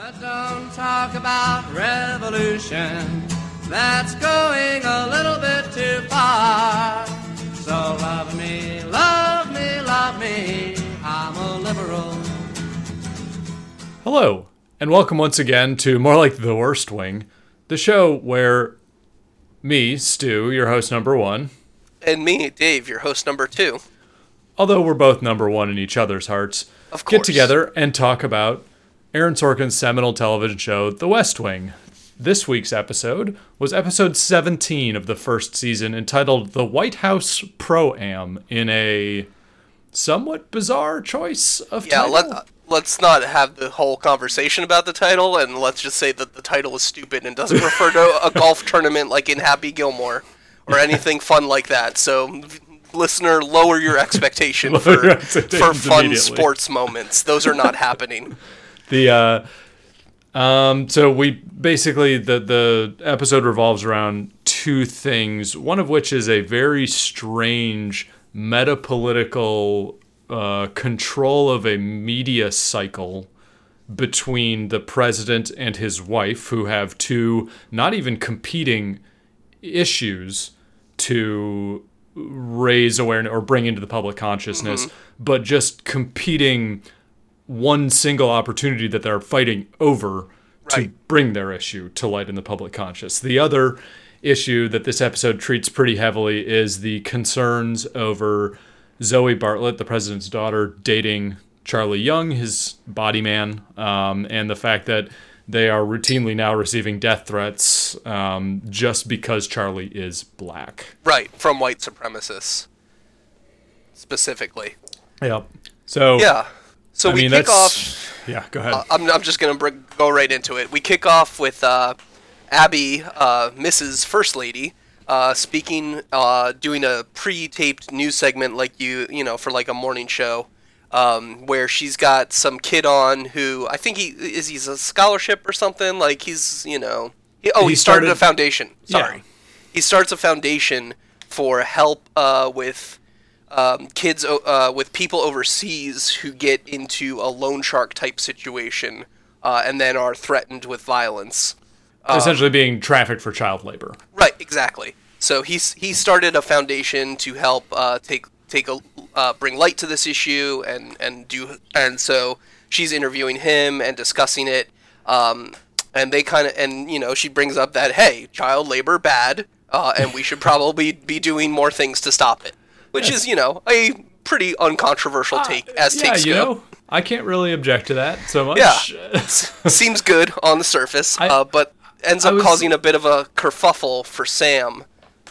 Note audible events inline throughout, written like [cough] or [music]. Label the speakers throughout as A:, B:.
A: But don't talk about revolution. That's going a little bit too far. So love me, love me, love me. I'm a liberal.
B: Hello, and welcome once again to More Like the Worst Wing, the show where me, Stu, your host number one,
C: And me, Dave, your host number two.
B: although we're both number one in each other's hearts,
C: Of course.
B: get together and talk about Aaron Sorkin's seminal television show, The West Wing. This week's episode was episode 17 of the first season, entitled The White House Pro Am, in a somewhat bizarre choice of
C: Yeah,
B: title.
C: let, let's not have the whole conversation about the title, and let's just say that the title is stupid and doesn't refer to a [laughs] golf tournament like in Happy Gilmore or anything fun like that. So, listener, lower your expectation [laughs]
B: Lower
C: for,
B: your
C: for fun sports moments. Those are not happening. [laughs]
B: the uh um so we basically the the episode revolves around two things one of which is a very strange metapolitical uh control of a media cycle between the president and his wife who have two not even competing issues to raise awareness or bring into the public consciousness but just competing one single opportunity that they're fighting over to bring their issue to light in the public conscious. The other issue that this episode treats pretty heavily is the concerns over Zoe Bartlet, the president's daughter, dating Charlie Young, his body man, um, and the fact that they are routinely now receiving death threats um, just because Charlie is black.
C: Right, from white supremacists. Specifically.
B: Yep. So
C: Yeah. So
B: I
C: we
B: mean
C: kick off.
B: yeah. Go ahead.
C: I'm, I'm just going to go right into it. We kick off with uh, Abby, uh, Mrs. First Lady, uh, speaking, uh, doing a pre-taped news segment like you, you know, for like a morning show, um, where she's got some kid on who I think he is he's a scholarship or something. Like he's, you know, he, oh,
B: He
C: he, started,
B: started-
C: a foundation. Sorry,
B: Yeah.
C: he starts a foundation for help uh, with um, kids uh, with people overseas who get into a loan shark type situation uh, and then are threatened with violence.
B: Essentially being trafficked for child labor.
C: Right, exactly. So he's he started a foundation to help uh, take take a uh, bring light to this issue and and do and so she's interviewing him and discussing it. Um, and they kind of and you know she brings up that hey child labor bad uh, and we should [laughs] probably be doing more things to stop it, which is you know a pretty uncontroversial take as
B: yeah,
C: takes
B: you
C: go.
B: know, I can't really object to that so much.
C: Yeah. [laughs] Seems good on the surface,
B: I-
C: uh, but ends up
B: was-
C: causing a bit of a kerfuffle for Sam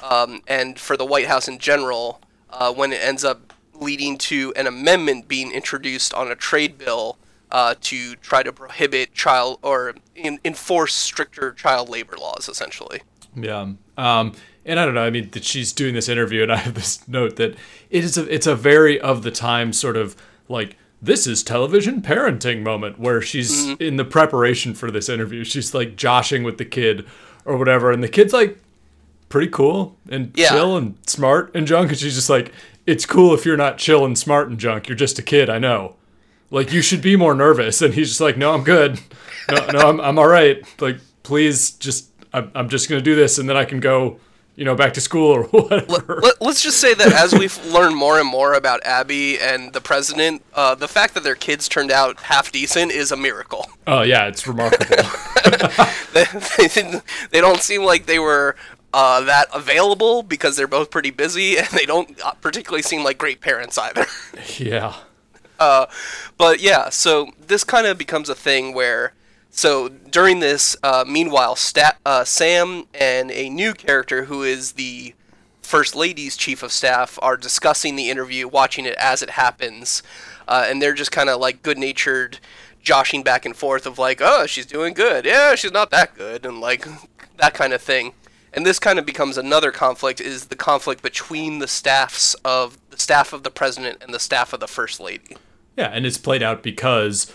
C: um, and for the White House in general uh, when it ends up leading to an amendment being introduced on a trade bill uh, to try to prohibit child or in, enforce stricter child labor laws, essentially.
B: Yeah. Um, and I don't know. I mean, that she's doing this interview, and I have this note that it is a, it's a very of the time sort of like this is television parenting moment where she's
C: Mm-hmm.
B: in the preparation for this interview. She's like joshing with the kid or whatever, and the kid's like pretty cool and
C: Yeah.
B: chill and smart and junk, and she's just like, it's cool if you're not chill and smart and junk. You're just a kid. I know. Like you should be more nervous, and he's just like, no, I'm good. No, no, I'm I'm all right. Like please, just I'm I'm just gonna do this, and then I can go, you know, back to school or [laughs] whatever.
C: Let, let's just say that as we've [laughs] learned more and more about Abby and the president, uh, the fact that their kids turned out half decent is a miracle.
B: Oh yeah, it's remarkable. [laughs]
C: they, they, they don't seem like they were uh, that available because they're both pretty busy, and they don't uh, particularly seem like great parents either.
B: yeah.
C: but yeah, so this kind of becomes a thing where, so during this, uh, meanwhile, uh, Sam and a new character who is the First Lady's chief of staff are discussing the interview, watching it as it happens, uh, and they're just kind of like good natured, joshing back and forth of like, oh, she's doing good, yeah, she's not that good, and like that kind of thing. And this kind of becomes another conflict is the conflict between the staffs of the staff of the president and the staff of the first lady.
B: Yeah, and it's played out because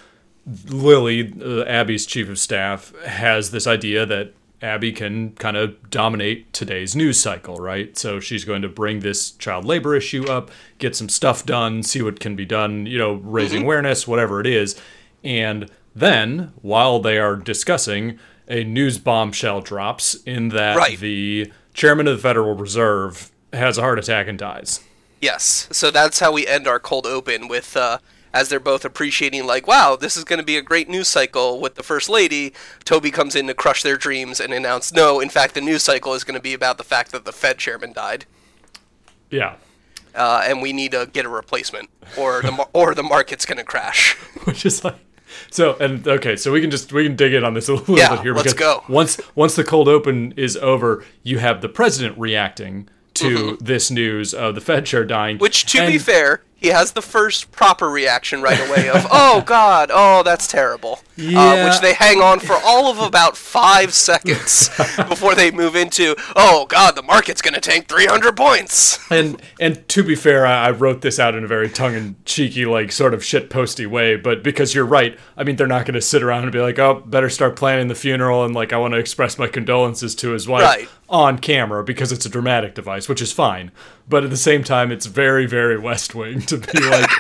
B: Lily, uh, Abby's chief of staff, has this idea that Abby can kind of dominate today's news cycle, right? So she's going to bring this child labor issue up, get some stuff done, see what can be done, you know, raising awareness, whatever it is. And Then, while they are discussing, a news bombshell drops in that
C: Right.
B: the chairman of the Federal Reserve has a heart attack and dies.
C: Yes. So that's how we end our cold open with uh as they're both appreciating like, wow, this is going to be a great news cycle with the first lady. Toby comes in to crush their dreams and announce, no, in fact, the news cycle is going to be about the fact that the Fed chairman died,
B: Yeah.
C: uh, and we need to get a replacement, or the or the market's going to crash. [laughs]
B: which is like so and okay so we can just we can dig in on this a little
C: Yeah,
B: bit here
C: let's go.
B: once once the cold open is over you have the president reacting to this news of the fed chair dying
C: Mm-hmm. Which, to be fair, he has the first proper reaction right away of, [laughs] "Oh God, oh that's terrible," uh, which they hang on for all of about five seconds [laughs] before they move into, "Oh God, the market's gonna tank 300 points."
B: and and to be fair I, I wrote this out in a very tongue-in-cheeky like sort of shit posty way but because you're right i mean they're not going to sit around and be like oh better start planning the funeral and like i want to express my condolences to his wife
C: Right.
B: On camera because it's a dramatic device which is fine but at the same time it's very very west wing to be [laughs] like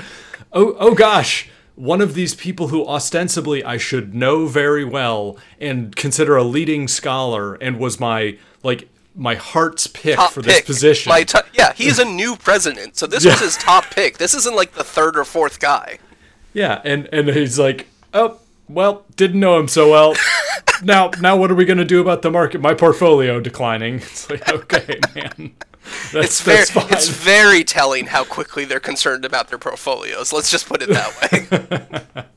B: oh oh gosh one of these people who ostensibly I should know very well and consider a leading scholar and was my like my heart's pick
C: Top
B: for this
C: pick.
B: position.
C: My to- yeah, he's a [laughs] new president, so this was his top pick. This isn't like the third or fourth guy.
B: Yeah, and and he's like, "Oh, well, didn't know him so well. [laughs] now, now what are we going to do about the market? My portfolio declining." [laughs] It's like, "Okay, man. That's
C: It's very,
B: that's fine."
C: it's very telling how quickly they're concerned about their portfolios. Let's just put it that way. [laughs]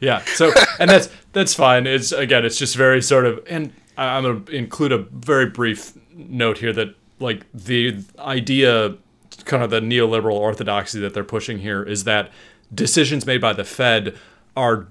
B: Yeah. So, and that's that's fine. It's again, it's just very sort of, and I'm going to include a very brief note here that like the idea, kind of the neoliberal orthodoxy that they're pushing here is that decisions made by the Fed are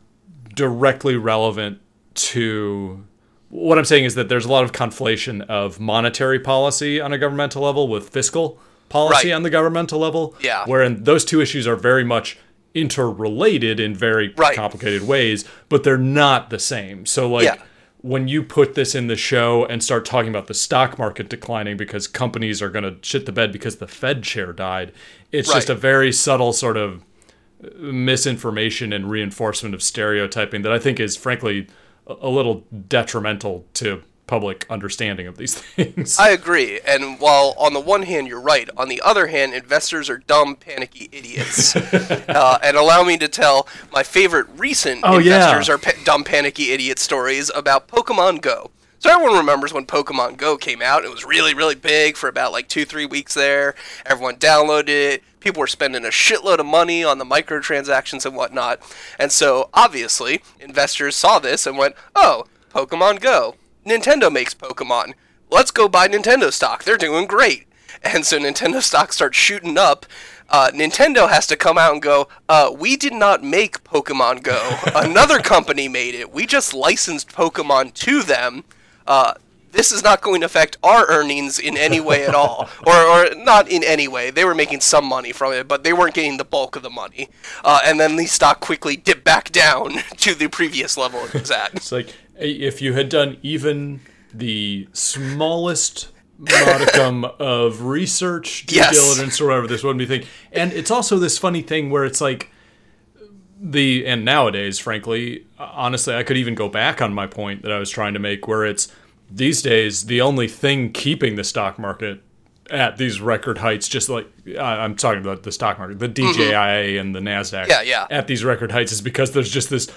B: directly relevant to what I'm saying is that there's a lot of conflation of monetary policy on a governmental level with fiscal policy
C: Right.
B: on the governmental level.
C: Yeah.
B: Wherein those two issues are very much interrelated in very
C: Right.
B: complicated ways, but they're not the same. So like
C: Yeah.
B: when you put this in the show and start talking about the stock market declining because companies are going to shit the bed because the Fed chair died, it's just a very subtle sort of misinformation and reinforcement of stereotyping that I think is frankly a little detrimental to public understanding of these [laughs] things.
C: I agree. And while on the one hand you're right, on the other hand, investors are dumb, panicky idiots. [laughs] uh, and allow me to tell my favorite recent
B: Oh, yeah.
C: investors are pa- dumb, panicky idiot stories about Pokemon Go. So everyone remembers when Pokemon Go came out. It was really, really big for about like two, three weeks there. Everyone downloaded it. People were spending a shitload of money on the microtransactions and whatnot. And so obviously, investors saw this and went, "Oh, Pokemon Go. Nintendo makes Pokemon. Let's go buy Nintendo stock. They're doing great." And so Nintendo [laughs] stock starts shooting up. Uh, Nintendo has to come out and go, uh, we did not make Pokemon Go. [laughs] Another company made it. We just licensed Pokemon to them. Uh, this is not going to affect our earnings in any way at all. [laughs] Or, or not in any way. They were making some money from it, but they weren't getting the bulk of the money. Uh, and then the stock quickly dipped back down [laughs] to the previous level it was at.
B: It's like if you had done even the smallest modicum of research, due [laughs]
C: Yes.
B: diligence, or whatever, this wouldn't be thing. And it's also this funny thing where it's like the and nowadays, frankly, honestly, I could even go back on my point that I was trying to make, where it's these days the only thing keeping the stock market at these record heights, just like I'm talking about the stock market, the DJIA and the Nasdaq,
C: Mm-hmm. Yeah, yeah.
B: at these record heights is because there's just this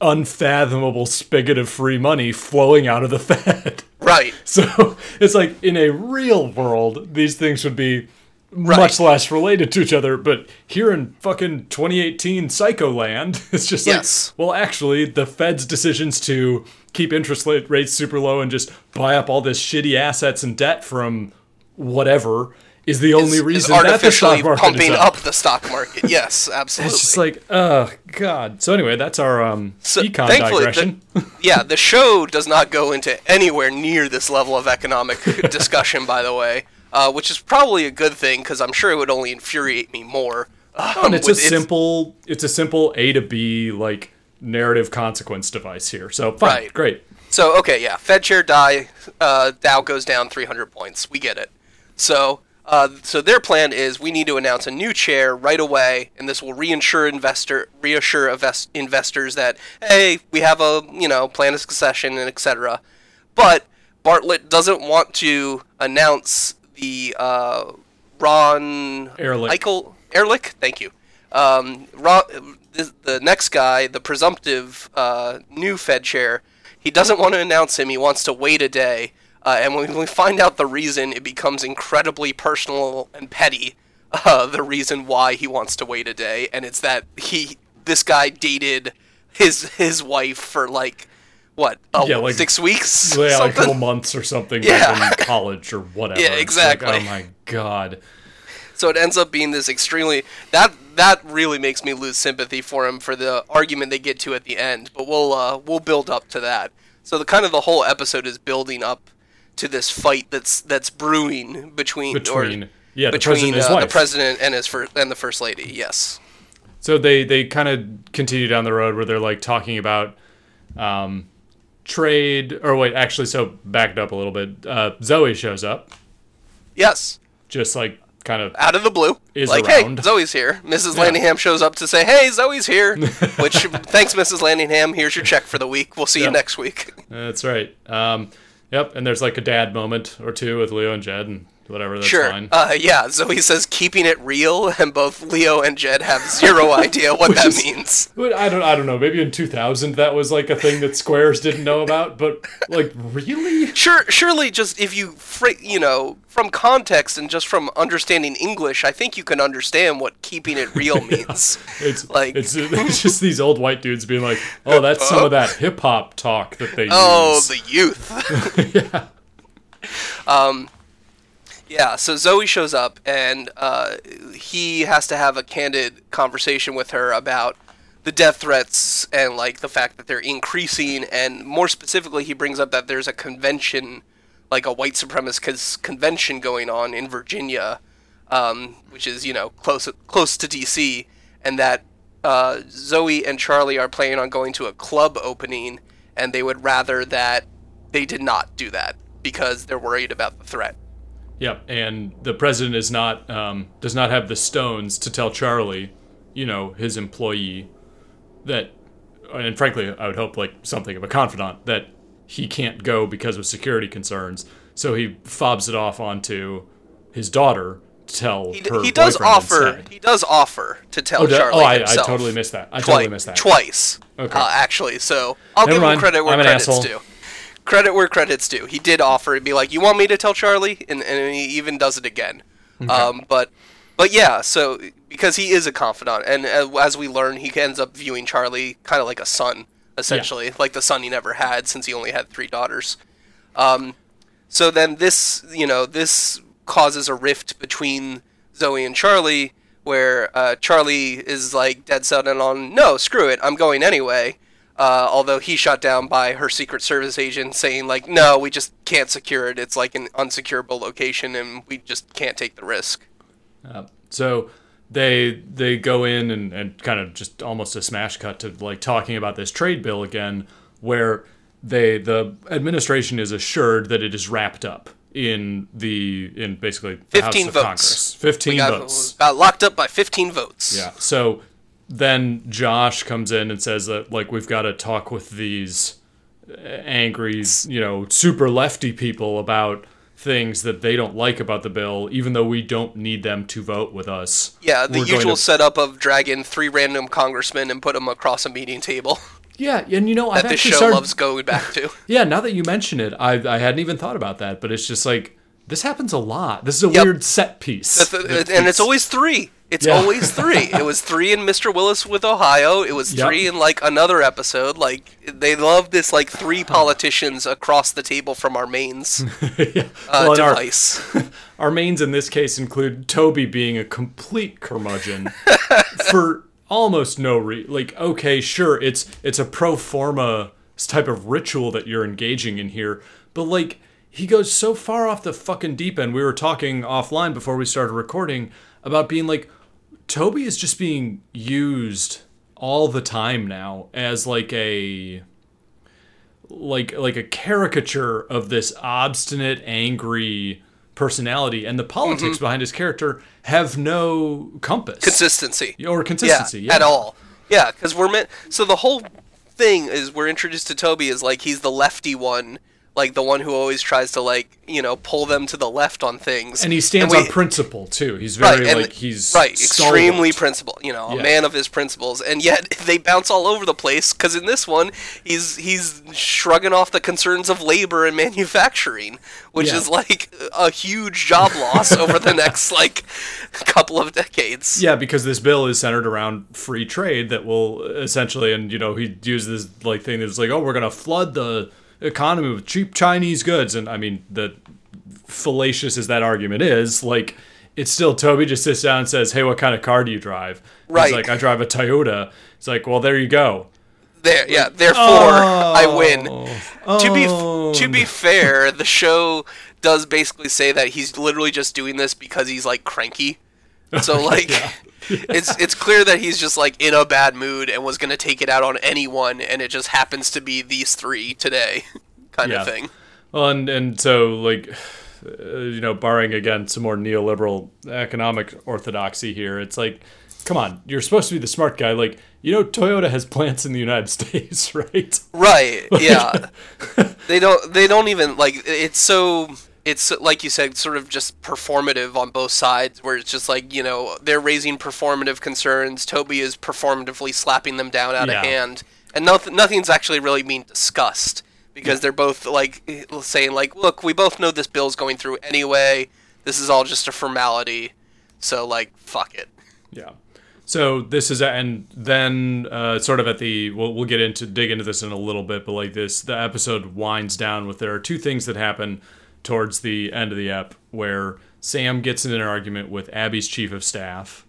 B: unfathomable spigot of free money flowing out of the Fed.
C: Right. [laughs]
B: So it's like in a real world, these things would be
C: Right.
B: much less related to each other. But here in fucking 2018 Psycho Land, [laughs] it's just
C: Yes.
B: like, well, actually, the Fed's decisions to keep interest rate- rates super low and just buy up all this shitty assets and debt from whatever is the only
C: is
B: reason that the stock market
C: pumping
B: is
C: up the stock market. Yes, absolutely. [laughs]
B: It's just like, oh god. So anyway, that's our um,
C: So,
B: econ digression.
C: The, [laughs] yeah, the show does not go into anywhere near this level of economic discussion, by the way, uh, which is probably a good thing because I'm sure it would only infuriate me more. Um,
B: and it's a
C: with
B: simple, it's a simple A to B like narrative consequence device here. So fine,
C: Right.
B: great.
C: So okay, yeah, Fed chair die, uh, Dow goes down 300 points. We get it. So Uh, so their plan is we need to announce a new chair right away, and this will reinsure investor reassure invest- investors that hey, we have a you know plan of succession and etc. But Bartlet doesn't want to announce the uh, Ron
B: Ehrlich.
C: Eichel Ehrlich. Thank you. Um, Ron, the, the next guy, the presumptive uh, new Fed chair, he doesn't want to announce him. He wants to wait a day. Uh, and when we find out the reason, it becomes incredibly personal and petty. Uh, the reason why he wants to wait a day, and it's that he this guy dated his his wife for like what oh,
B: Yeah, like-
C: six weeks [laughs]
B: Yeah, like a couple months or something
C: Yeah.
B: back in college or [laughs] whatever.
C: Yeah,
B: It's like,
C: exactly.
B: oh my god.
C: So it ends up being this extremely that that really makes me lose sympathy for him for the argument they get to at the end. But we'll uh, we'll build up to that. So the kind of the whole episode is building up to this fight that's that's brewing between
B: Between
C: or,
B: yeah, the
C: between
B: president and
C: uh, the president and his first and the first lady. Yes.
B: So they they kind of continue down the road where they're like talking about um, trade or wait, actually, so backed up a little bit. Uh, Zoe shows up,
C: Yes.
B: just like kind of
C: Out of the blue,
B: Is
C: like,
B: around.
C: hey, Zoe's here. Mrs. Landingham shows up to say, "Hey, Zoe's here." [laughs] Which, thanks, Mrs. Landingham. Here's your check for the week. We'll see
B: Yeah.
C: you next week.
B: that's right. Um, yep, and there's like a dad moment or two with Leo and Jed and whatever. That's
C: Sure.
B: fine.
C: Uh, yeah, Zoe says keeping it real, [laughs] and both Leo and Jed have zero [laughs] idea what that
B: is-
C: means.
B: I don't I don't know. Maybe in 2000 that was like a thing that Squares didn't know about. But like really?
C: Sure, surely, just if you, fr- you know, from context and just from understanding English, I think you can understand what keeping it real [laughs] means.
B: It's
C: Like-
B: it's, it's just these old white dudes being like, oh, that's some of that hip hop talk that they
C: Oh,
B: use.
C: Oh, the youth.
B: yeah.
C: Yeah, so Zoe shows up, and uh, he has to have a candid conversation with her about the death threats and like the fact that they're increasing, and more specifically, he brings up that there's a convention, like a white supremacist convention going on in Virginia, um, which is you know close close to D.C., and that uh, Zoe and Charlie are planning on going to a club opening, and they would rather that they did not do that because they're worried about the threat.
B: Yep, and the president is not um, does not have the stones to tell Charlie, you know, his employee, that, and frankly, I would hope like something of a confidant that he can't go because of security concerns. So he fobs it off onto his daughter to tell
C: He, d-
B: her
C: he does offer.
B: instead.
C: He does offer to tell
B: Oh,
C: Charlie
B: oh, I, I totally missed that. I totally missed that.
C: Twice.
B: Okay.
C: Uh, actually, so I'll
B: Never
C: give
B: mind.
C: him credit where
B: I'm
C: credit's
B: asshole.
C: due. Credit where credit's due. He did offer. He'd be like, "You want me to tell Charlie?" And, and he even does it again. Um, but but yeah. So because he is a confidant, and uh, as we learn, he ends up viewing Charlie kind of like a son, essentially, like the son he never had since he only had three daughters. Um, so then this, you know, this causes a rift between Zoe and Charlie, where uh, Charlie is like dead set on, no, screw it, I'm going anyway. Uh, although he's shot down by her Secret Service agent saying like, no, we just can't secure it. It's like an unsecurable location, and we just can't take the risk.
B: Uh, so they they go in and, and kind of just almost a smash cut to like talking about this trade bill again, where they the administration is assured that it is wrapped up in the in basically the
C: 15
B: House of
C: votes.
B: Congress. Fifteen
C: We got,
B: votes.
C: got locked up by 15 votes.
B: Yeah. So then Josh comes in and says that like we've got to talk with these angry, you know, super lefty people about things that they don't like about the bill, even though we don't need them to vote with us.
C: Yeah, the
B: We're
C: usual
B: to-
C: setup of dragging three random congressmen and put them across a meeting table
B: Yeah, and you know, I've
C: that this
B: actually
C: show
B: started,
C: loves going back to. [laughs]
B: Yeah, now that you mention it, I I hadn't even thought about that, but it's just like this happens a lot. This is a
C: Yep.
B: weird set piece.
C: And it's always three. It's
B: Yeah.
C: always three. It was three in Mr. Willis with Ohio. It was
B: Yep.
C: three in like another episode. Like they love this like three [laughs] politicians across the table from our mains [laughs]
B: yeah.
C: uh,
B: well, and our, [laughs] our mains in this case include Toby being a complete curmudgeon for almost no re like okay sure it's it's a pro forma type of ritual that you're engaging in here but like he goes so far off the fucking deep end we were talking offline before we started recording about being like Toby is just being used all the time now as like a like like a caricature of this obstinate angry personality and the politics mm-hmm. behind his character have no compass
C: Consistency.
B: or consistency.
C: yeah, at all. Yeah, because we're meant. So the whole thing is we're introduced to Toby as like he's the lefty one, like the one who always tries to like you know pull them to the left on things.
B: And he stands
C: we-
B: on principle too. He's very
C: and-
B: like he's
C: right, extremely
B: stalwart.
C: principled. You know, a
B: Yeah.
C: man of his principles, and yet [laughs] they bounce all over the place. Because in this one, he's he's shrugging off the concerns of labor and manufacturing, which
B: Yeah.
C: is like a huge job loss [laughs] over the next like couple of decades.
B: Yeah, because this bill is centered around free trade that will essentially, and you know, he uses this like thing that's like, oh, we're gonna flood the economy with cheap Chinese goods, and I mean, the fallacious as that argument is, like, it's still Toby just sits down and says, hey, what kind of car do you drive?
C: Right.
B: He's like, I drive a Toyota. It's like, well, there you go.
C: There, yeah. Therefore, oh. I win.
B: Oh,
C: to be oh. to be fair, the show does basically say that he's literally just doing this because he's like cranky. So [laughs] like [laughs] it's it's clear that he's just like in a bad mood and was going to take it out on anyone and it just happens to be these 3 today [laughs] kind
B: Yeah.
C: of thing.
B: Well, and and so like, uh, [sighs] you know, barring again some more neoliberal economic orthodoxy here, it's like, come on, you're supposed to be the smart guy. Like, you know, Toyota has plants in the United [laughs] States, right?
C: Right. Yeah. they don't they don't even like it's so it's like you said sort of just performative on both sides where it's just like, you know, they're raising performative concerns, Toby is performatively slapping them down out
B: Yeah.
C: of hand and nothing nothing's actually really being discussed because they're both like saying like, look, we both know this bill's going through anyway. This is all just a formality. So like, fuck it.
B: Yeah. So this is, and then uh, sort of at the, we'll, we'll get into, dig into this in a little bit, but like this, the episode winds down with there are two things that happen towards the end of the ep where Sam gets in an argument with Abby's chief of staff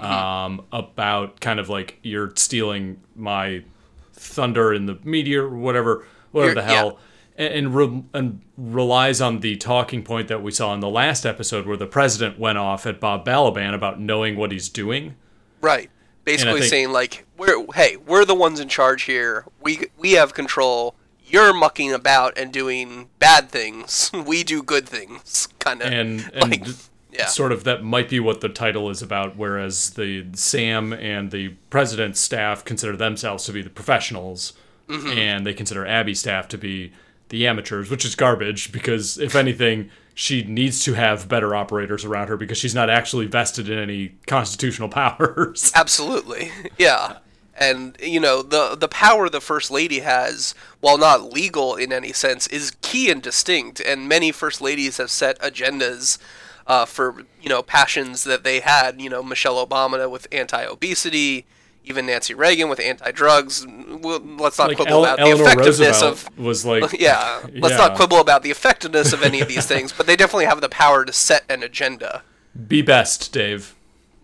B: um, about kind of like, you're stealing my thunder in the media or whatever, whatever
C: You're-
B: the hell. And, and, re- and relies on the talking point that we saw in the last episode where the president went off at Bob Balaban about knowing what he's doing.
C: Right. Basically
B: think-
C: saying like, we're hey, we're the ones in charge here. We we have control. You're mucking about and doing bad things. [laughs] We do good things, kind of.
B: and [laughs] and
C: like, yeah.
B: sort of that might be what the title is about whereas the sam and the president's staff consider themselves to be the professionals
C: Mm-hmm.
B: and they consider abby's staff to be the amateurs which is garbage because if anything she needs to have better operators around her because she's not actually vested in any constitutional [laughs] powers
C: Absolutely. Yeah. And you know, the the power the first lady has, while not legal in any sense, is key and distinct. And many first ladies have set agendas uh, for you know passions that they had. You know, Michelle Obama with anti-obesity, even Nancy Reagan with anti-drugs. Well, let's not
B: like
C: quibble
B: El-
C: about the effectiveness
B: roosevelt
C: of
B: was like [laughs]
C: yeah. Let's
B: yeah,
C: not quibble about the effectiveness of any of these things, but they definitely have the power to set an agenda.
B: be best dave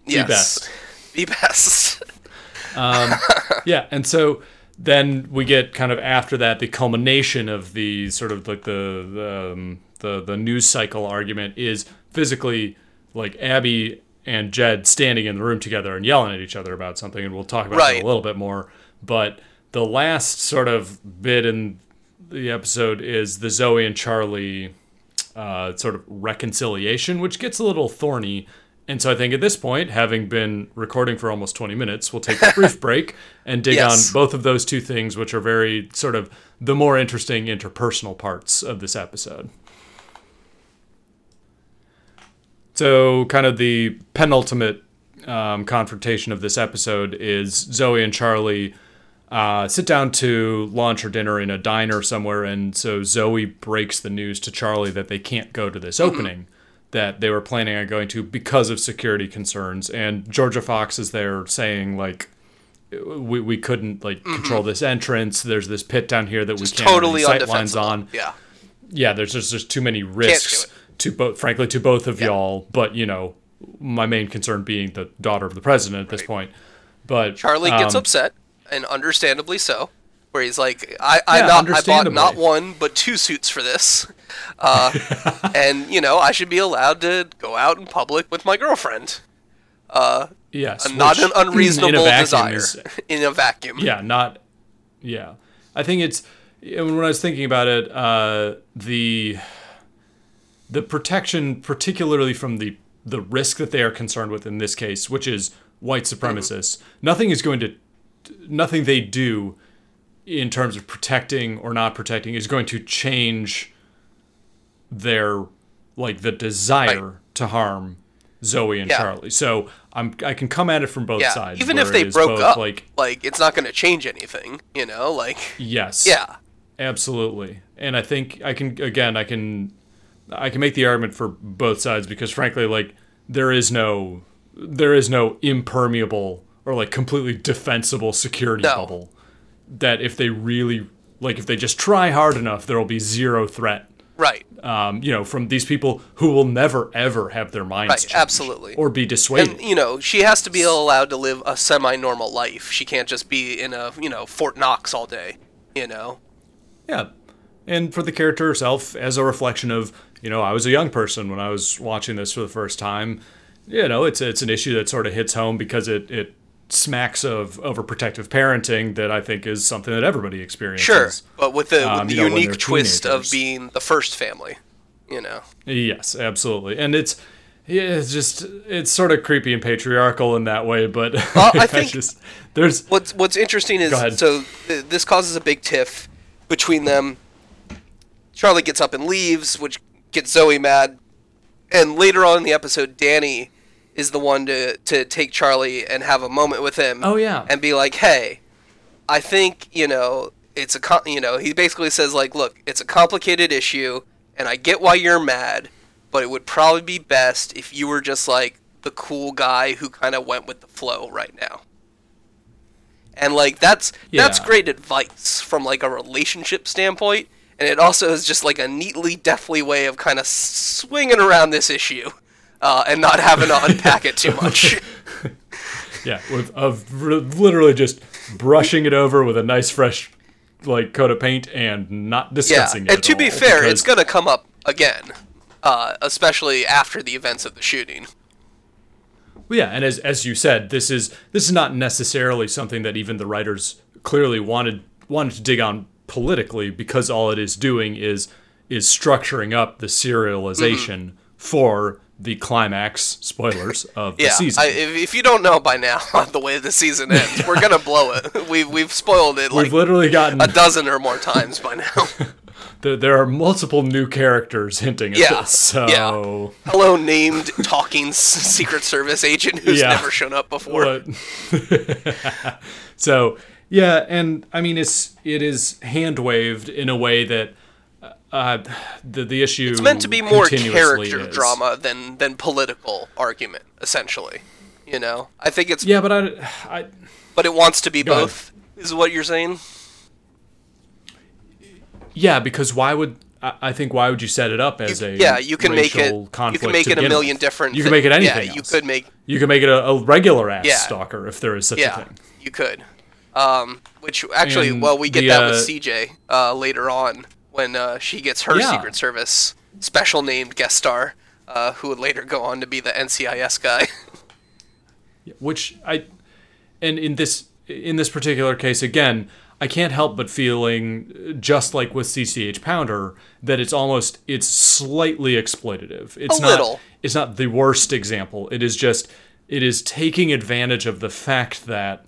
C: Yes.
B: best.
C: Be best. [laughs] [laughs]
B: yeah and so then we get kind of after that the culmination of the sort of like the the, um, the the news cycle argument is physically like abby and jed standing in the room together and yelling at each other about something and we'll talk about that a little bit more but the last sort of bit in the episode is the zoe and charlie uh, sort of reconciliation, which gets a little thorny. And so I think at this point, having been recording for almost 20 minutes, we'll take a brief [laughs] break and dig
C: Yes.
B: on both of those two things, which are very sort of the more interesting interpersonal parts of this episode. So, kind of the penultimate um, confrontation of this episode is Zoe and Charlie uh, sit down to lunch or dinner in a diner somewhere, and so Zoe breaks the news to Charlie that they can't go to this opening that they were planning on going to because of security concerns. And Georgia Fox is there saying like. We, we couldn't like control this entrance. There's this pit down here that we can't
C: totally
B: sight lines on
C: Yeah.
B: yeah, there's just there's too many risks to both, frankly, to both of y'all. But you know, my main concern being the daughter of the president at this point. But
C: Charlie gets
B: um,
C: upset, and understandably so. Where he's like, I, I,
B: Yeah,
C: not, I bought not one but two suits for this, uh, [laughs] and you know I should be allowed to go out in public with my girlfriend.
B: Yes,
C: not an unreasonable
B: in
C: desire
B: is- [laughs]
C: in a vacuum.
B: yeah, not. Yeah, I think it's and when I was thinking about it, uh, the the protection, particularly from the the risk that they are concerned with in this case, which is white supremacists. Nothing is going to, nothing they do in terms of protecting or not protecting is going to change their like the desire
C: Right.
B: to harm Zoe and
C: Yeah.
B: Charlie. So I'm I can come at it from both
C: Yeah,
B: sides.
C: even if they broke
B: both,
C: up,
B: like
C: like it's not going to change anything, you know. Like
B: yes,
C: yeah,
B: Absolutely. And I think I can again I can I can make the argument for both sides because frankly like there is no there is no impermeable or like completely defensible security
C: No.
B: bubble that if they really like if they just try hard enough there will be zero threat
C: right,
B: um, you know from these people who will never ever have their minds
C: right,
B: changed
C: absolutely.
B: or be dissuaded.
C: and you know, she has to be allowed to live a semi-normal life. She can't just be in a you know Fort Knox all day. You know,
B: Yeah. And for the character herself, as a reflection of, you know, I was a young person when I was watching this for the first time. You know, it's it's an issue that sort of hits home because it, it smacks of overprotective parenting that I think is something that everybody experiences.
C: sure, but with the,
B: Um,
C: with the
B: you know,
C: unique twist of being the first family. You know,
B: Yes, absolutely. And it's yeah, it's just it's sort of creepy and patriarchal in that way, but
C: Well, [laughs] I think-
B: just there's
C: What's What's interesting is so th- this causes a big tiff between them. Charlie gets up and leaves, which gets Zoe mad, and later on in the episode, Danny is the one to to take Charlie and have a moment with him.
B: Oh, yeah.
C: and be like, "Hey, I think you know it's a com- you know." He basically says like, "Look, it's a complicated issue, and I get why you're mad, but it would probably be best if you were just like the cool guy who kind of went with the flow right now." and like that's that's great advice from like a relationship standpoint and it also is just like a neatly deftly way of kind of swinging around this issue uh, and not having to unpack it too much [laughs]
B: yeah, with of r- literally just brushing it over with a nice fresh like coat of paint and not
C: yeah
B: discussing it.
C: and to be fair it's gonna come up again uh, especially after the events of the shooting
B: Well, yeah, and as as you said, this is this is not necessarily something that even the writers clearly wanted wanted to dig on politically because all it is doing is is structuring up the serialization for the climax spoilers of the
C: yeah
B: season.
C: I, if, if you don't know by now [laughs] the way the season ends we're gonna [laughs] blow it we've, we've spoiled it like
B: We've literally gotten
C: a dozen or more times by now [laughs]
B: there, there are multiple new characters hinting at
C: Yeah,
B: this. So
C: yeah. hello named talking secret service agent who's
B: Yeah.
C: never shown up before
B: so yeah, and I mean it's it is hand waved in a way that uh, the the issue
C: it's meant to be more character
B: is.
C: drama than than political argument essentially you know i think it's
B: Yeah, but I, I
C: but it wants to be
B: Go ahead.
C: both is what you're saying
B: yeah because why would I think why would you set it up as a
C: yeah you can make it you can make it a million
B: with?
C: different
B: You can make it anything.
C: yeah you
B: else.
C: could make
B: You can make it a, a regular ass
C: Yeah.
B: stalker if there is such a thing.
C: you could um which actually
B: And
C: well we get
B: the,
C: that with cj uh, later on when uh, she gets her
B: Yeah.
C: secret service special named guest star uh, who would later go on to be the ncis guy [laughs]
B: which I and in this in this particular case again I can't help but feeling just like with CCH Pounder that it's almost it's slightly exploitative. It's
C: A
B: not
C: little.
B: it's not the worst example. It is just it is taking advantage of the fact that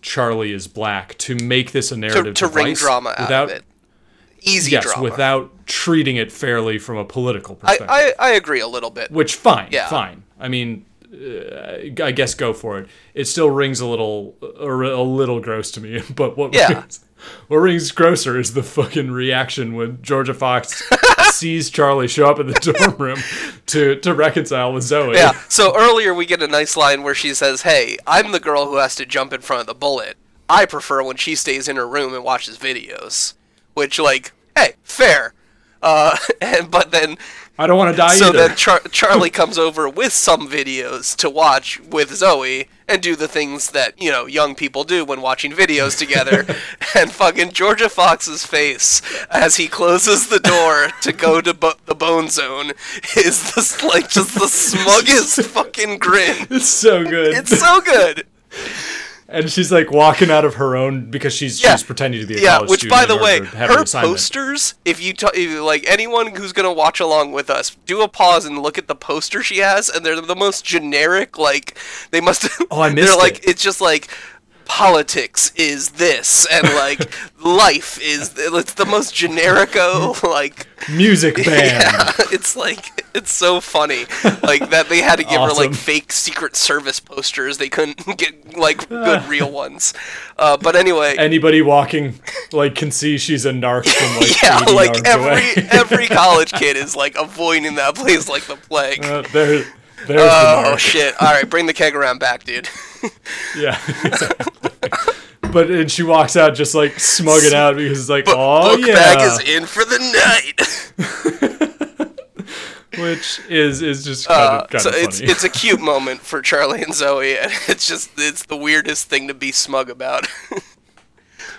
B: Charlie is black to make this a narrative
C: to wring
B: device
C: drama out
B: without
C: of it easy
B: yes
C: drama
B: without treating it fairly from a political
C: I,
B: perspective.
C: I, I agree a little bit
B: Which fine,
C: Yeah.
B: fine. I mean, uh, I guess go for it. It still rings a little, a, a little gross to me. [laughs] But what
C: Yeah.
B: rings, what rings grosser is the fucking reaction when Georgia Fox [laughs] sees Charlie show up in the dorm room to to reconcile with Zoe.
C: Yeah. So earlier we get a nice line where she says, "Hey, I'm the girl who has to jump in front of the bullet. I prefer when she stays in her room and watches videos." Which, like, hey, fair. Uh, [laughs] and but then
B: I don't want to die
C: so
B: either.
C: then Char- Charlie comes over with some videos to watch with Zoe and do the things that you know young people do when watching videos together. [laughs] and fucking Georgia Fox's face as he closes the door to go to bo- the Bone Zone is this like just the [laughs] smuggest fucking grin.
B: it's so good.
C: It's so good.
B: And she's like walking out of her own because she's
C: Yeah.
B: she's pretending to be a
C: yeah,
B: college
C: which
B: student
C: by the way,
B: to have an
C: her posters. If you ta- if, like anyone who's gonna watch along with us, do a pause and look at the poster she has, and they're the most generic. Like they must. [laughs]
B: Oh, I missed.
C: They're
B: missed
C: like it's just like politics is this, and like [laughs] life is. It's the most generico like.
B: music [laughs] band.
C: Yeah, it's like it's so funny, like that they had to give her like fake Secret Service posters. They couldn't [laughs] get like [sighs] good real ones. Uh, but anyway,
B: Anybody walking like can see she's a narc from like
C: yeah, like every every college kid is like avoiding that place like the plague.
B: Uh, there, there's
C: oh
B: the
C: shit! All right, bring the keg around back, dude.
B: Yeah, [laughs] but and she walks out just like smugging out because it's like, oh
C: Book
B: yeah,
C: bag is in for the night. [laughs]
B: which is is just kind
C: Uh,
B: of, kind
C: so
B: of
C: it's it's a [laughs] cute moment for Charlie and Zoe, and it's just it's the weirdest thing to be smug about.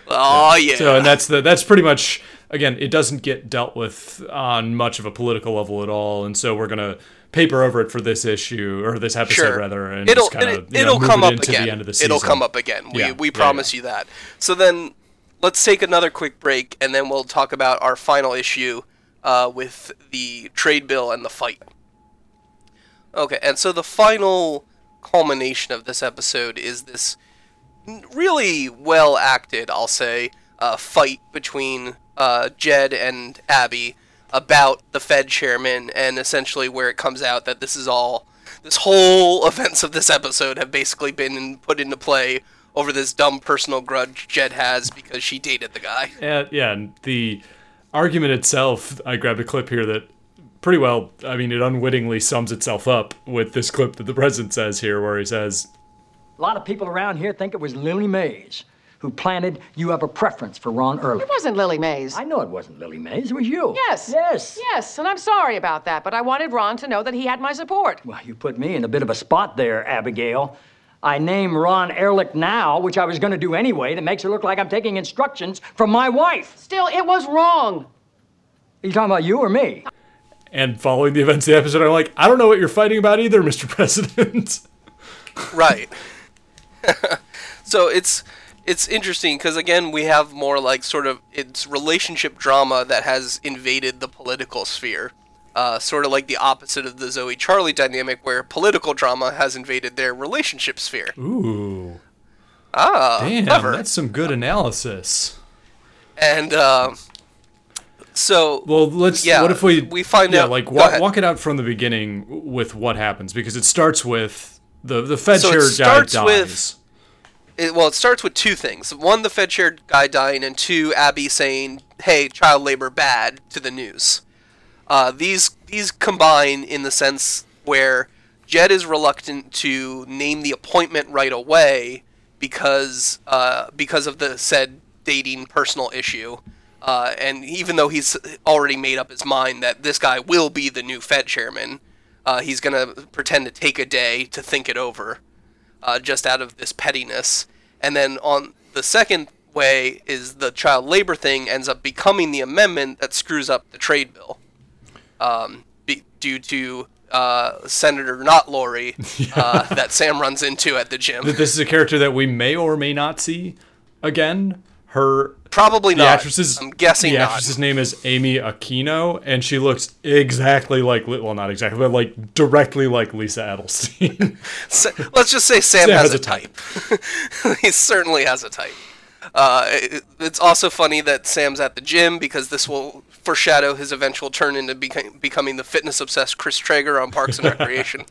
C: oh yeah.
B: So and that's the that's pretty much again it doesn't get dealt with on much of a political level at all, and so we're gonna paper over it for this issue or this episode
C: sure.
B: rather, and
C: it'll
B: just kind
C: it, it'll
B: move
C: come
B: it
C: up again.
B: the end of the season.
C: It'll come up again. We
B: Yeah,
C: we
B: yeah,
C: promise you that. So then let's take another quick break, and then we'll talk about our final issue uh, with the trade bill and the fight. Okay, and so the final culmination of this episode is this really well acted, I'll say, uh, fight between uh, Jed and Abby about the Fed chairman, and essentially where it comes out that this is all, this whole [laughs] events of this episode have basically been put into play over this dumb personal grudge Jed has because she dated the guy.
B: And, yeah, and the argument itself, I grabbed a clip here that pretty well, I mean, it unwittingly sums itself up with this clip that the president says here, where he says,
D: A lot of people around here think it was Lily Mays who planted you have a preference for Ron Ehrlich.
E: It wasn't Lily Mays.
D: I know it wasn't Lily Mays, it was you.
E: Yes.
D: Yes.
E: Yes, and I'm sorry about that, but I wanted Ron to know that he had my support.
D: Well, you put me in a bit of a spot there, Abigail. I name Ron Ehrlich now, which I was going to do anyway. That makes it look like I'm taking instructions from my wife.
E: Still, it was wrong.
D: Are you talking about you or me?
B: and following the events of the episode, I'm like, I don't know what you're fighting about either, [laughs] Mr. President.
C: right [laughs] so it's it's interesting because again we have more like sort of it's relationship drama that has invaded the political sphere uh, sort of like the opposite of the zoe charlie dynamic where political drama has invaded their relationship sphere
B: Ooh,
C: ah
B: damn,
C: clever.
B: that's some good analysis.
C: and um so
B: Well, let's.
C: Yeah,
B: what if we
C: we find out,
B: yeah,
C: out-
B: like walk, walk it out from the beginning with what happens because it starts with the the Fed
C: So it
B: chair guy
C: starts
B: dies.
C: with- it, well, it starts with two things. One, the Fed chair guy dying, and two, Abby saying, "Hey, child labor bad" to the news. Uh, these these combine in the sense where Jed is reluctant to name the appointment right away because uh, because of the said dating personal issue. Uh, and even though he's already made up his mind that this guy will be the new Fed chairman, uh, he's gonna pretend to take a day to think it over uh, just out of this pettiness. And then on the second way is the child labor thing ends up becoming the amendment that screws up the trade bill, um, be, due to uh, Senator Not Lori [laughs] uh, that Sam runs into at the gym.
B: this is a character that we may or may not see again. Her
C: Probably
B: the
C: not.
B: actress's
C: I'm guessing
B: the
C: not.
B: actress's name is Amy Aquino, and she looks exactly like well, not exactly, but like directly like Lisa Edelstein. [laughs]
C: Sa- Let's just say Sam,
B: Sam
C: has,
B: has
C: a
B: a
C: type. [laughs] he certainly has a type. Uh, it- it's also funny that Sam's at the gym because this will foreshadow his eventual turn into beca- becoming the fitness obsessed Chris Traeger on Parks and [laughs] Recreation.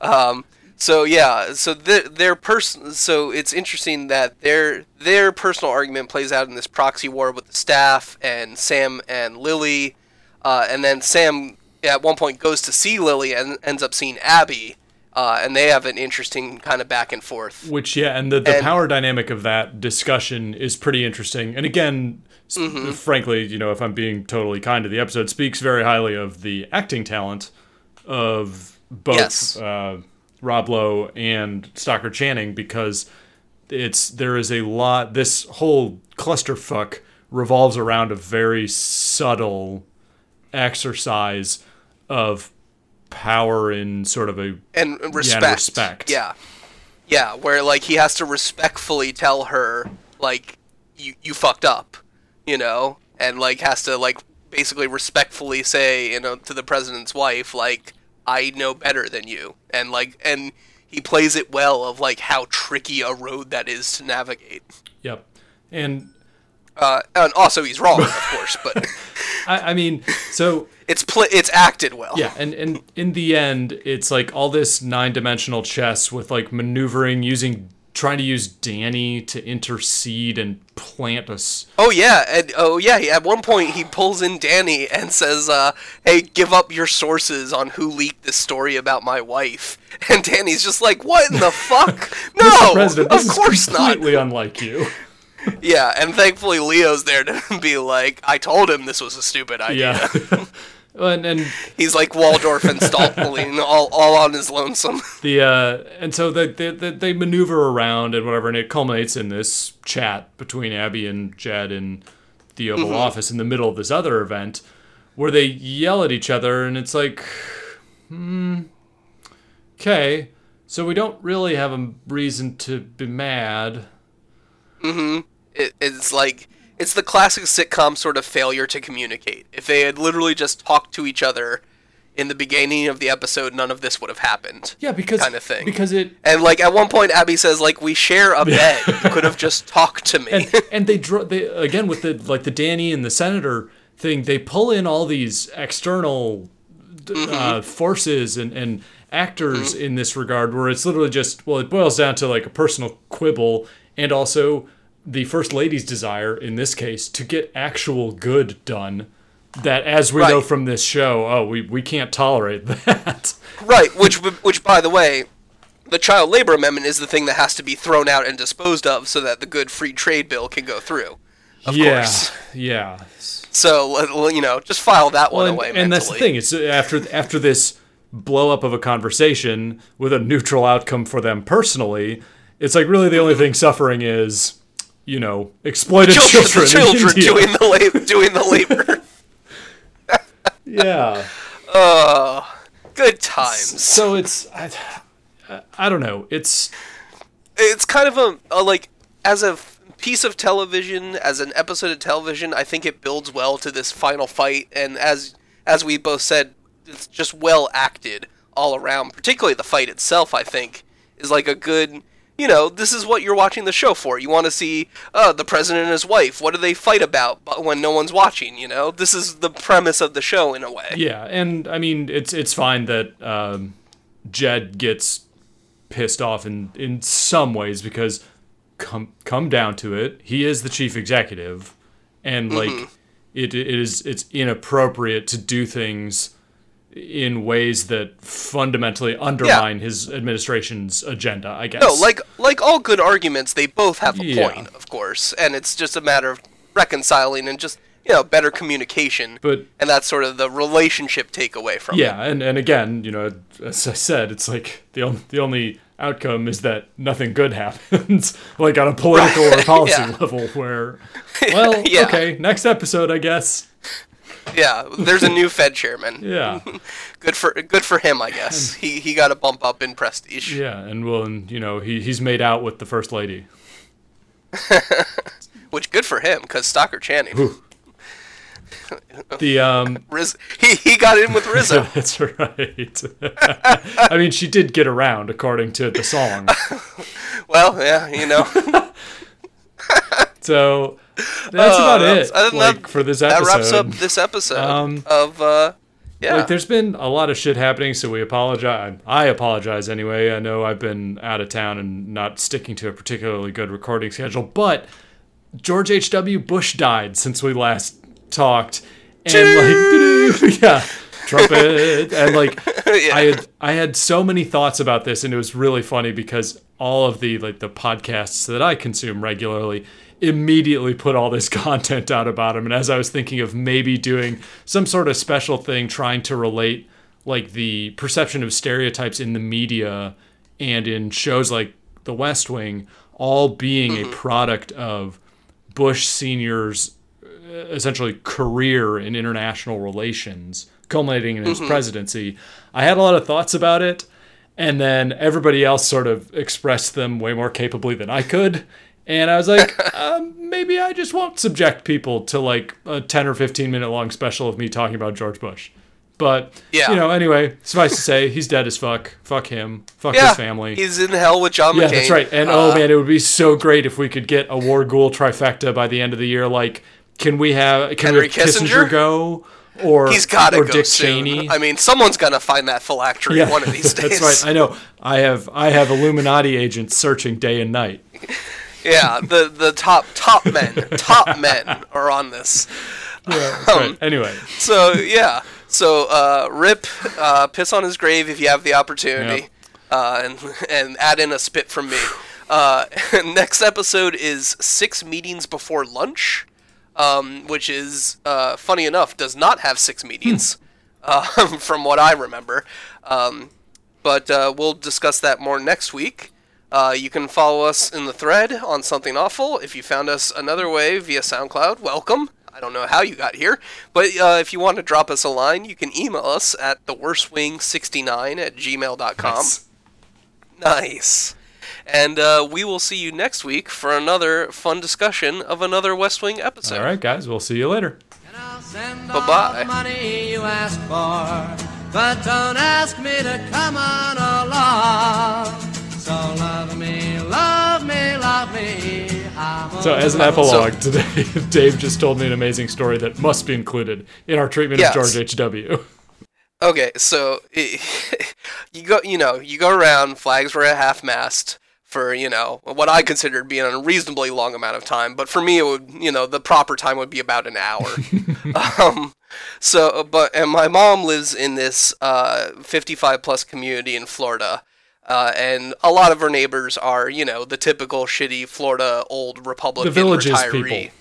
C: um, so yeah, so their, their person, so it's interesting that their their personal argument plays out in this proxy war with the staff and Sam and Lily, uh, and then Sam at one point goes to see Lily and ends up seeing Abby, uh, and they have an interesting kind of back and forth.
B: Which yeah, and the, the
C: And-
B: power dynamic of that discussion is pretty interesting. And again,
C: Mm-hmm.
B: frankly, you know, if I'm being totally kind to the episode, speaks very highly of the acting talent of both
C: Yes.
B: uh, Rob Lowe and Stockard Channing because it's there is a lot. This whole clusterfuck revolves around a very subtle exercise of power in sort of a
C: and respect.
B: respect.
C: Yeah. Yeah, where like he has to respectfully tell her like you you fucked up, you know, and like has to like basically respectfully say you know to the president's wife like I know better than you, and like and he plays it well of like how tricky a road that is to navigate.
B: Yep. And
C: Uh, and also he's wrong, of [laughs] course, but
B: I, I mean, so
C: it's pl- it's acted well.
B: yeah, and and in the end, it's like all this nine-dimensional chess with like maneuvering, using, trying to use Danny to intercede and plant us.
C: Oh yeah, and oh yeah. At one point, he pulls in Danny and says, uh, "Hey, give up your sources on who leaked this story about my wife." [laughs] And Danny's just like, "What in the [laughs] fuck? No.
B: President, this
C: of course
B: is
C: not."
B: completely unlike you.
C: Yeah, and thankfully Leo's there to [laughs] be like, "I told him this was a stupid idea."
B: Yeah. And and
C: He's like Waldorf and [laughs] Statler, all all on his lonesome.
B: the uh, and so they, they they they maneuver around and whatever, and it culminates in this chat between Abby and Jed in the Oval Office in the middle of this other event, where they yell at each other, and it's like, hmm, okay, so we don't really have a reason to be mad. Mhm.
C: It, it's like it's the classic sitcom sort of failure to communicate. If they had literally just talked to each other in the beginning of the episode, none of this would have happened.
B: Yeah, because
C: Kinda thing.
B: because it
C: And like at one point, Abby says like we share a [laughs] bed. you could have just talked to me.
B: and and they draw they again with the like the Danny and the senator thing. They pull in all these external
C: Mm-hmm.
B: uh, forces and and actors in this regard, where it's literally just well, it boils down to like a personal quibble and also the first lady's desire in this case to get actual good done. That, as we know from this show, oh, we, we can't tolerate [laughs] that.
C: right. Which which by the way. The child labor amendment is the thing that has to be thrown out and disposed of so that the good free trade bill can go through. Of
B: yeah,
C: course.
B: yeah.
C: So, you know, just file that one
B: Well, and,
C: away
B: and that's the thing. It's after after this blow up of a conversation with a neutral outcome for them personally. It's like really the only thing suffering is, you know, exploited
C: Children,
B: children.
C: the children
B: India. [laughs]
C: doing the labor, doing the labor.
B: yeah.
C: Good times.
B: So it's I, I don't know. It's
C: it's kind of a, a like as a piece of television as an episode of television i think it builds well to this final fight and as as we both said it's just well acted all around particularly the fight itself i think is like a good you know this is what you're watching the show for. You want to see uh, the president and his wife what do they fight about when no one's watching you know? This is the premise of the show in a way.
B: Yeah, and I mean it's it's fine that um, Jed gets pissed off in in some ways because come come down to it, he is the chief executive, and like it, it is it's inappropriate to do things in ways that fundamentally undermine his administration's agenda. I guess.
C: No, like like all good arguments, they both have a
B: Yeah.
C: point, of course, and it's just a matter of reconciling and just you know better communication.
B: But-
C: and that's sort of the relationship takeaway from it.
B: Yeah, and, and again, you know, as I said, it's like the only the only outcome is that nothing good [laughs] happens, like on a political or [laughs] policy
C: Yeah.
B: level. Where, [laughs] well,
C: Yeah.
B: okay, next episode, I guess.
C: Yeah, there's a new Fed chairman. [laughs]
B: Yeah, [laughs]
C: Good for good for him, I guess. He he got a bump up in prestige.
B: yeah, and well, and you know, he he's made out with the first lady. [laughs]
C: Which good for him, because Stockard Channing,
B: The um,
C: Riz, he he got in with Rizzo.
B: that's right. I mean, she did get around according to the song.
C: well, yeah, you know
B: So that's about
C: that's-
B: it. Like
C: that-
B: for this episode.
C: that wraps up this episode
B: Um,
C: of uh, yeah.
B: Like, there's been a lot of shit happening, so we apologize. I apologize anyway. I know I've been out of town and not sticking to a particularly good recording schedule, but George H.W. Bush died since we last talked. And, [laughs] [laughs] like, yeah, trumpet. And, like, I had I had so many thoughts about this, and it was really funny because all of the, like, the podcasts that I consume regularly immediately put all this [laughs] content out about him. And as I was thinking of maybe doing some sort of special thing trying to relate like the perception of stereotypes in the media and in shows like The West Wing all being a product of Bush Senior's uh, essentially career in international relations, culminating in his presidency. I had a lot of thoughts about it, and then everybody else sort of expressed them way more capably than I could. And I was like, [laughs] um, maybe I just won't subject people to like a 10 or 15 minute long special of me talking about George Bush. But,
C: Yeah.
B: you know, anyway, suffice to say, he's dead as fuck. Fuck him. Fuck
C: Yeah,
B: his family.
C: He's in hell with John
B: yeah,
C: McCain.
B: that's right. And
C: Uh,
B: oh man, it would be so great if we could get a War Ghoul trifecta by the end of the year. Like, can we have can
C: Henry
B: we have Kissinger,
C: Kissinger?
B: go? Or
C: he's got to go
B: Dick
C: soon.
B: Cheney?
C: I mean, someone's gonna find that phylactery one of these days. [laughs]
B: That's right. I know. I have I have Illuminati agents searching day and night. [laughs]
C: yeah, the the top top men, top [laughs] men are on this.
B: That's
C: Um,
B: right. Anyway,
C: So yeah, so uh, rip, uh, piss on his grave if you have the opportunity, uh, and and add in a spit from me. Uh, [laughs] next episode is six meetings before lunch, um, which is uh, funny enough does not have six meetings, [laughs] um, from what I remember. Um, but uh, we'll discuss that more next week. Uh, you can follow us in the thread on Something Awful. If you found us another way via SoundCloud, welcome. I don't know how you got here, but uh, if you want to drop us a line, you can email us at theworstwing69 at gmail.com.
B: Nice.
C: Nice. And uh, we will see you next week for another fun discussion of another West Wing episode.
B: all right, guys. We'll see you later.
A: And I'll send
C: Bye-bye.
A: money you ask for, but don't ask me to come on along. So love me, love me, love me.
B: So, as an
A: alone.
B: epilogue [laughs] today, Dave just told me an amazing story that must be included in our treatment
C: Yes.
B: of George H. W.
C: Okay, so it, [laughs] you go, you know, you go around. Flags were at half mast for you know what I considered being a reasonably long amount of time, but for me, it would you know the proper time would be about an hour. [laughs] um, so, but and my mom lives in this uh, 55 plus community in Florida. Uh, and a lot of her neighbors are, you know, the typical shitty Florida old Republican
B: villages
C: retiree.
B: people.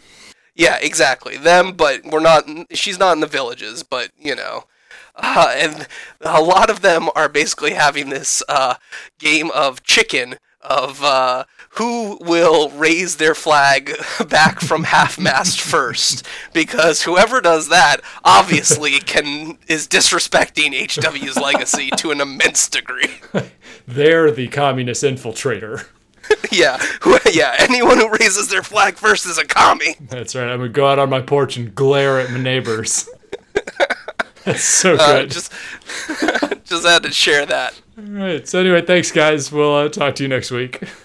C: Yeah, exactly. Them, but we're not. She's not in the villages, but you know, uh, and a lot of them are basically having this uh, game of chicken of uh, who will raise their flag [laughs] back from half mast [laughs] first, because whoever does that obviously [laughs] can is disrespecting HW's legacy to an immense degree.
B: They're the communist infiltrator.
C: yeah, who, yeah. Anyone who raises their flag first is a commie.
B: That's right. I'm gonna go out on my porch and glare at my neighbors. That's so
C: Uh,
B: good.
C: just, just had to share that.
B: All right. So anyway, thanks guys. We'll uh, talk to you next week. [laughs]